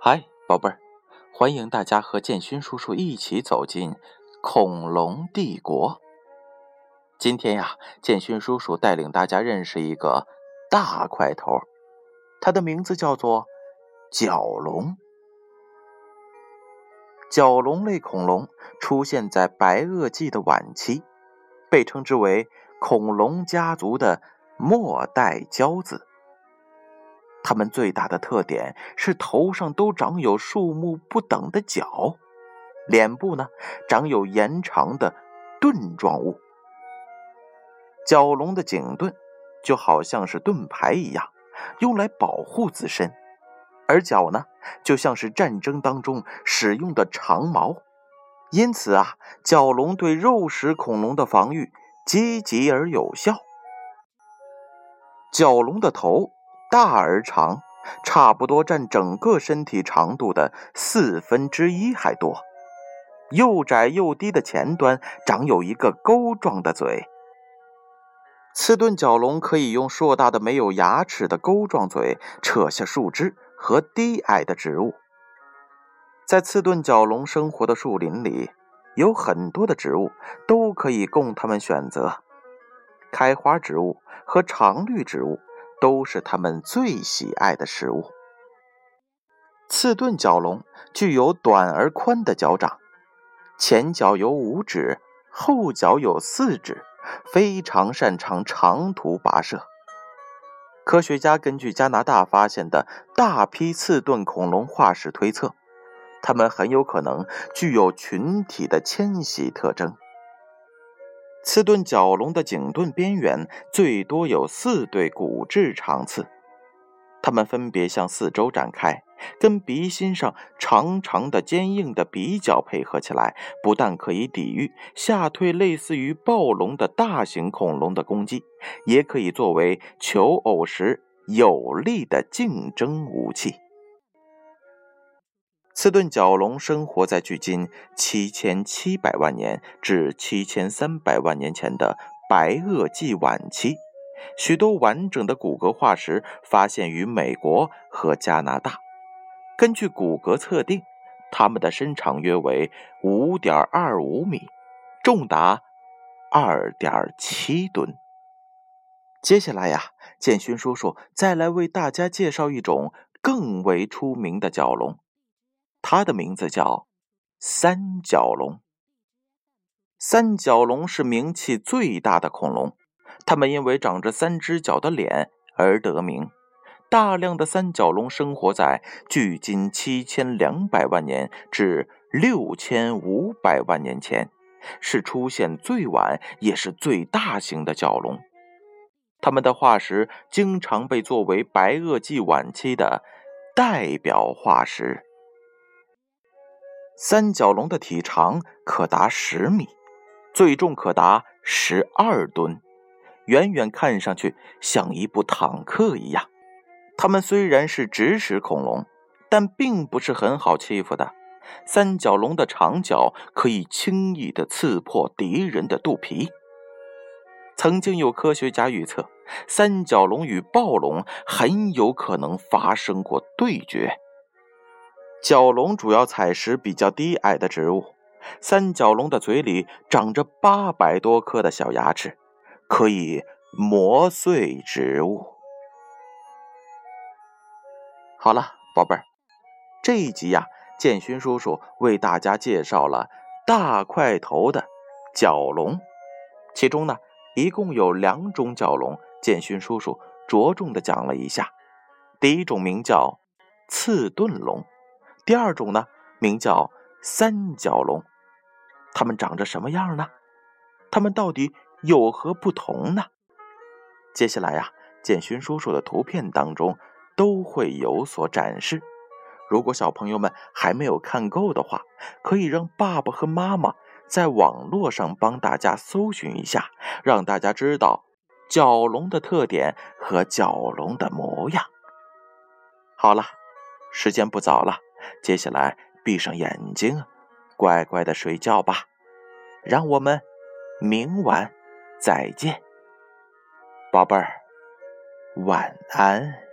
嗨宝贝儿，欢迎大家和建勋叔叔一起走进恐龙帝国。今天呀，建勋叔叔带领大家认识一个大块头，它的名字叫做角龙。角龙类恐龙出现在白垩纪的晚期，被称之为恐龙家族的末代骄子。它们最大的特点是头上都长有数目不等的角，脸部呢长有延长的盾状物。角龙的颈盾就好像是盾牌一样，用来保护自身，而角呢就像是战争当中使用的长矛，因此啊，角龙对肉食恐龙的防御积极而有效。角龙的头。大而长，差不多占整个身体长度的四分之一还多。又窄又低的前端长有一个钩状的嘴。刺盾角龙可以用硕大的没有牙齿的钩状嘴扯下树枝和低矮的植物。在刺盾角龙生活的树林里，有很多的植物都可以供它们选择，开花植物和常绿植物。都是它们最喜爱的食物。刺盾角龙具有短而宽的脚掌，前脚有五指，后脚有四指，非常擅长长途跋涉。科学家根据加拿大发现的大批刺盾恐龙化石推测，它们很有可能具有群体的迁徙特征。刺盾角龙的颈盾边缘最多有四对骨质长刺，它们分别向四周展开，跟鼻心上长长的坚硬的鼻角配合起来，不但可以抵御吓退类似于暴龙的大型恐龙的攻击，也可以作为求偶时有力的竞争武器。斯顿角龙生活在距今七千七百万年至七千三百万年前的白垩纪晚期，许多完整的骨骼化石发现于美国和加拿大。根据骨骼测定，它们的身长约为五点二五米，重达二点七吨。接下来呀，建勋叔叔再来为大家介绍一种更为出名的角龙。它的名字叫三角龙。三角龙是名气最大的恐龙，它们因为长着三只脚的脸而得名。大量的三角龙生活在距今七千两百万年至六千五百万年前，是出现最晚也是最大型的角龙。它们的化石经常被作为白垩纪晚期的代表化石。三角龙的体长可达十米，最重可达十二吨，远远看上去像一部坦克一样。它们虽然是植食恐龙，但并不是很好欺负的。三角龙的长角可以轻易的刺破敌人的肚皮。曾经有科学家预测，三角龙与暴龙很有可能发生过对决。角龙主要采食比较低矮的植物，三角龙的嘴里长着八百多颗的小牙齿，可以磨碎植物。好了，宝贝儿，这一集呀，建勋叔叔为大家介绍了大块头的角龙，其中呢，一共有两种角龙，建勋叔叔着重的讲了一下。第一种名叫刺盾龙。第二种呢，名叫三角龙，它们长着什么样呢？它们到底有何不同呢？接下来呀，建勋叔叔的图片当中都会有所展示。如果小朋友们还没有看够的话，可以让爸爸和妈妈在网络上帮大家搜寻一下，让大家知道角龙的特点和角龙的模样。好了，时间不早了。接下来，闭上眼睛，乖乖的睡觉吧。让我们明晚再见，宝贝儿，晚安。